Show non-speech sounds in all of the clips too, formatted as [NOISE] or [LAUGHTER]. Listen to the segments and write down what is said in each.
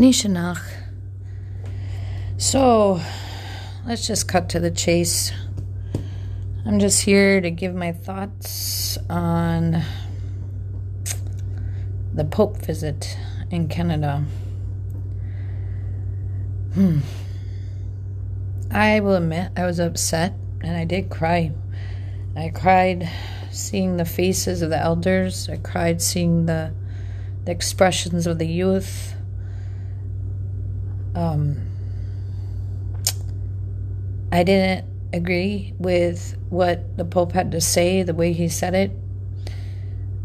Nishanach. So, let's just cut to the chase. I'm just here to give my thoughts on the Pope visit in Canada. Hmm. I will admit I was upset and I did cry. I cried seeing the faces of the elders. I cried seeing the, the expressions of the youth. Um, I didn't agree with what the Pope had to say, the way he said it.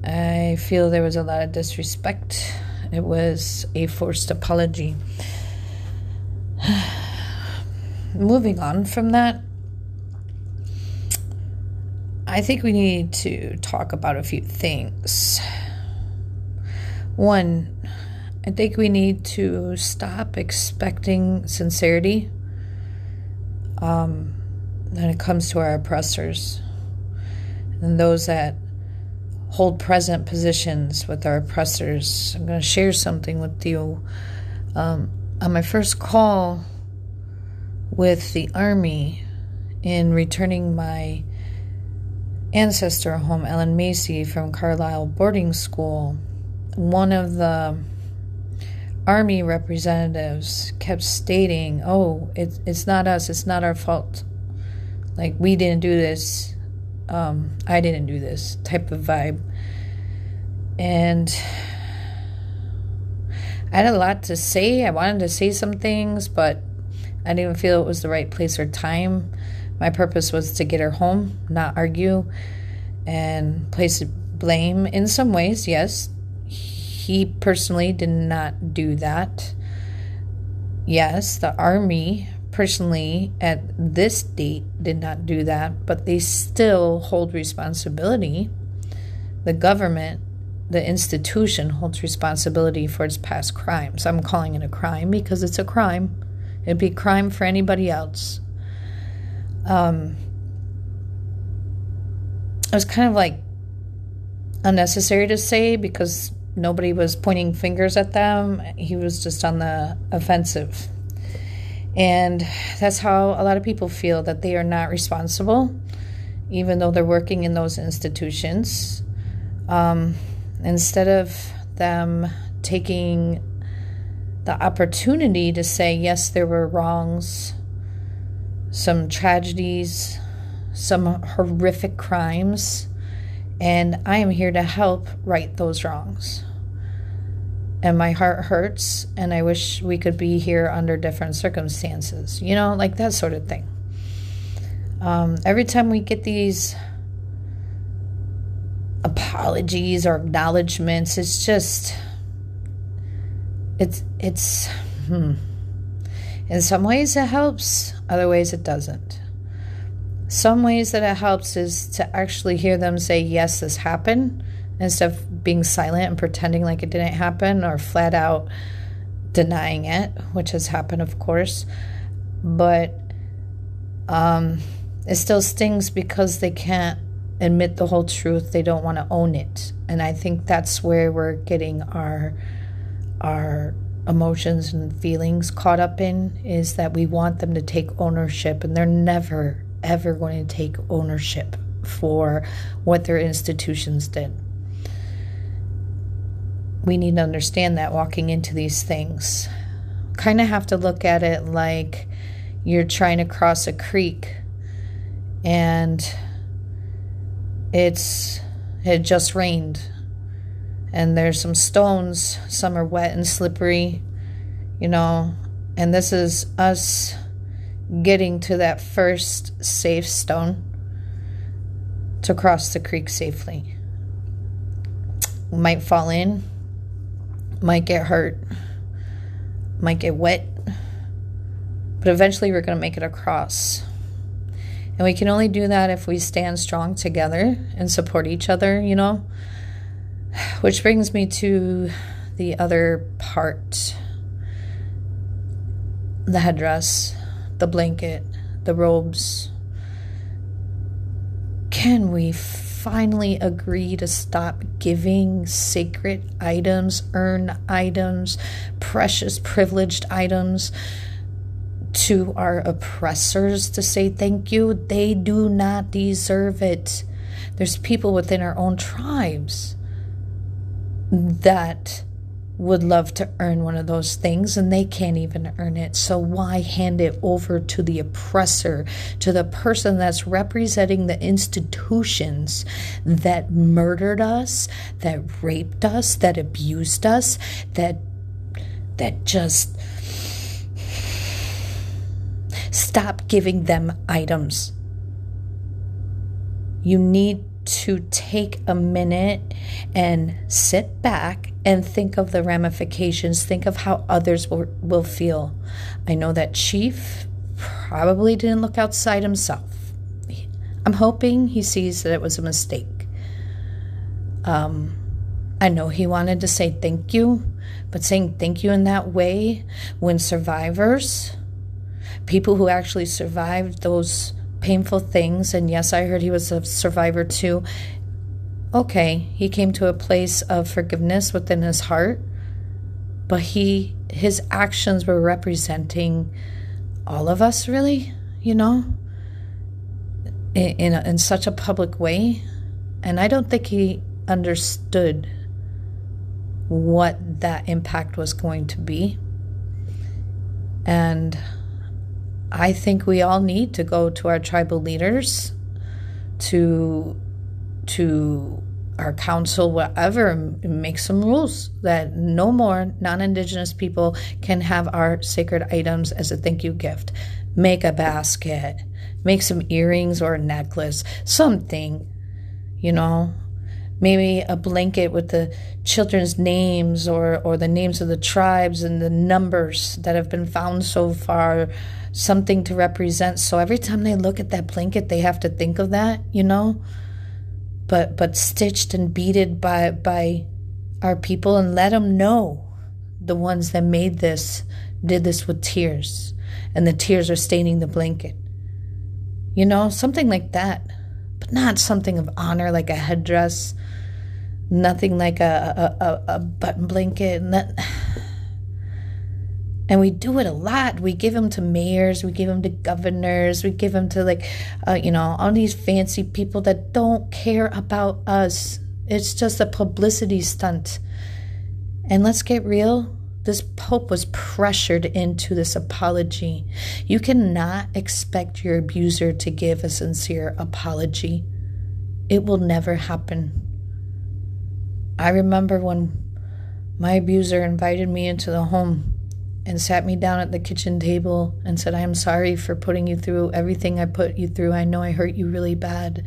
I feel there was a lot of disrespect. It was a forced apology. [SIGHS] Moving on from that, I think we need to talk about a few things. One, I think we need to stop expecting sincerity um, when it comes to our oppressors and those that hold present positions with our oppressors. I'm going to share something with you. Um, on my first call with the Army in returning my ancestor home, Ellen Macy, from Carlisle boarding school, one of the army representatives kept stating, "Oh, it's it's not us. It's not our fault. Like we didn't do this. Um, I didn't do this." Type of vibe, and I had a lot to say. I wanted to say some things, but I didn't feel it was the right place or time. My purpose was to get her home, not argue and place blame in some ways, yes. He personally did not do that. Yes, the army personally at this date did not do that, but they still hold responsibility. The government, the institution holds responsibility for its past crimes. I'm calling it a crime because it's a crime. It'd be crime for anybody else. Um, it was kind of like unnecessary to say because nobody was pointing fingers at them. He was just on the offensive. And that's how a lot of people feel that they are not responsible, even though they're working in those institutions. Um, instead of them taking the opportunity to say, yes, there were wrongs, some tragedies, some horrific crimes, and I am here to help right those wrongs. And my heart hurts, and I wish we could be here under different circumstances, you know, like that sort of thing. Um, every time we get these apologies or acknowledgments, it's just, it's, it's, hmm. In some ways it helps, other ways it doesn't. Some ways that it helps is to actually hear them say, Yes, this happened, instead of being silent and pretending like it didn't happen or flat out denying it, which has happened, of course. But um, it still stings because they can't admit the whole truth. They don't want to own it. And I think that's where we're getting our our emotions and feelings caught up in is that we want them to take ownership and they're never ever going to take ownership for what their institutions did. We need to understand that walking into these things. Kind of have to look at it like you're trying to cross a creek and it's it just rained and there's some stones some are wet and slippery you know and this is us getting to that first safe stone to cross the creek safely. Might fall in, might get hurt, might get wet, but eventually we're going to make it across. And we can only do that if we stand strong together and support each other, you know? Which brings me to the other part the headdress the blanket, the robes. Can we finally agree to stop giving sacred items, earned items, precious, privileged items to our oppressors to say thank you. They do not deserve it. There's people within our own tribes that would love to earn one of those things and they can't even earn it. So why hand it over to the oppressor, to the person that's representing the institutions that murdered us, that raped us, that abused us, that that just stop giving them items. You need to take a minute and sit back and think of the ramifications, think of how others will, will feel. I know that Chief probably didn't look outside himself. I'm hoping he sees that it was a mistake. Um, I know he wanted to say thank you, but saying thank you in that way when survivors, people who actually survived those painful things. And yes, I heard he was a survivor too. Okay, he came to a place of forgiveness within his heart, but he his actions were representing all of us really, you know, in in, a, in such a public way, and I don't think he understood what that impact was going to be. And I think we all need to go to our tribal leaders, to to our council, whatever, make some rules that no more non-indigenous people can have our sacred items as a thank you gift. Make a basket, make some earrings or a necklace, something, you know, maybe a blanket with the children's names or, or the names of the tribes and the numbers that have been found so far something to represent. So every time they look at that blanket, they have to think of that, you know. But but stitched and beaded by by our people, and let them know the ones that made this did this with tears, and the tears are staining the blanket. You know, something like that, but not something of honor like a headdress. Nothing like a a, a, a button blanket. And we do it a lot. We give them to mayors we give them to governors we give them to like uh, you know all these fancy people that don't care about us. It's just a publicity stunt. And let's get real this pope was pressured into this apology. You cannot expect your abuser to give a sincere apology. It will never happen. I remember when my abuser invited me into the home and sat me down at the kitchen table and said, I am sorry for putting you through everything I put you through. I know I hurt you really bad.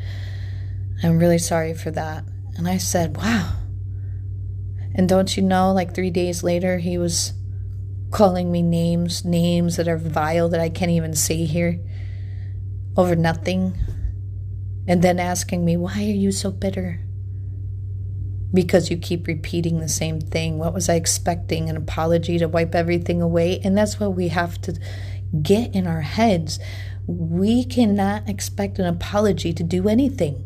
I'm really sorry for that. And I said, Wow. And don't you know, like three days later, he was calling me names, names that are vile that I can't even say here over nothing. And then asking me, Why are you so bitter? Because you keep repeating the same thing. What was I expecting? An apology to wipe everything away? And that's what we have to get in our heads. We cannot expect an apology to do anything.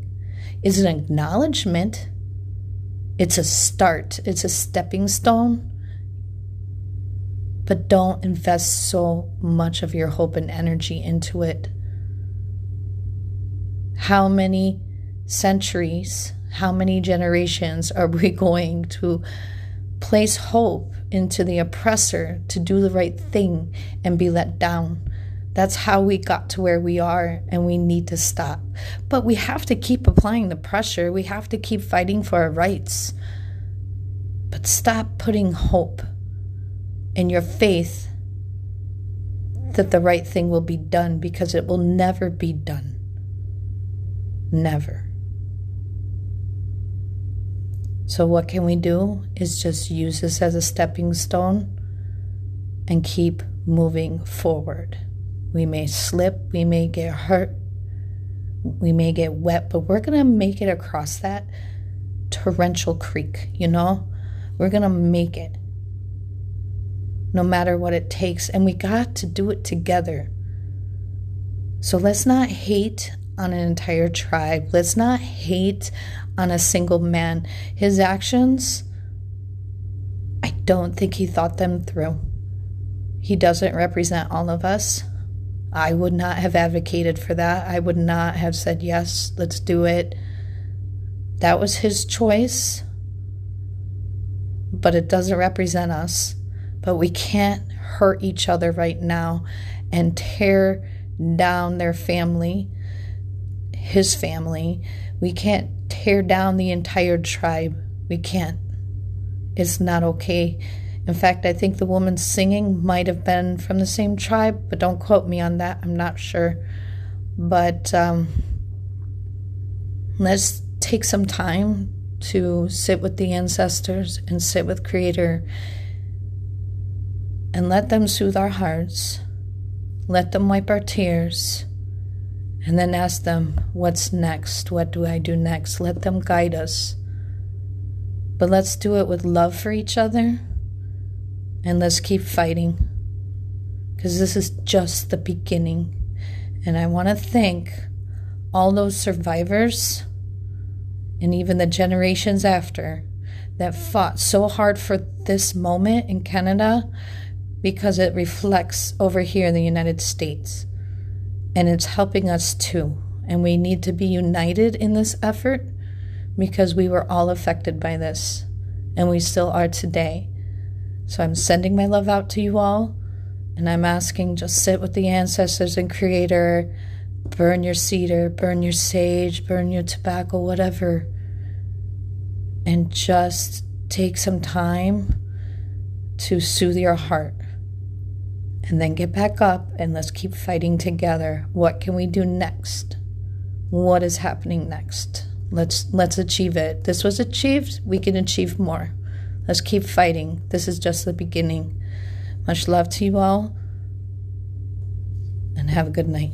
It's an acknowledgement, it's a start, it's a stepping stone. But don't invest so much of your hope and energy into it. How many centuries how many generations are we [LAUGHS] going to place hope into the oppressor to do the right thing and be let down? That's how we got to where we are, and we need to stop. But we have to keep applying the pressure. We have to keep fighting for our rights. But stop putting hope in your faith that the right thing will be done because it will never be done. Never. So, what can we do is just use this as a stepping stone and keep moving forward. We may slip, we may get hurt, we may get wet, but we're going to make it across that torrential creek, you know? We're going to make it no matter what it takes. And we got to do it together. So let's not hate on an entire tribe. Let's not hate on a single man. His actions, I don't think he thought them through. He doesn't represent all of us. I would not have advocated for that. I would not have said, yes, let's do it. That was his choice, but it doesn't represent us. But we can't hurt each other right now and tear down their family, his family. We can't tear down the entire tribe. We can't. It's not okay. In fact, I think the woman singing might have been from the same tribe, but don't quote me on that. I'm not sure. But um, let's take some time to sit with the ancestors and sit with Creator and let them soothe our hearts. Let them wipe our tears. And then ask them, What's next? What do I do next? Let them guide us. But let's do it with love for each other and let's keep fighting because this is just the beginning. And I want to thank all those survivors and even the generations after that fought so hard for this moment in Canada because it reflects over here in the United States and it's helping us too. And we need to be united in this effort because we were all affected by this and we still are today. So I'm sending my love out to you all, and I'm asking just sit with the ancestors and Creator, burn your cedar, burn your sage, burn your tobacco, whatever, and just take some time to soothe your heart. And then get back up and let's keep fighting together. What can we do next? What is happening next? Let's let's achieve it. This was achieved, we can achieve more. Let's keep fighting. This is just the beginning. Much love to you all, and have a good night.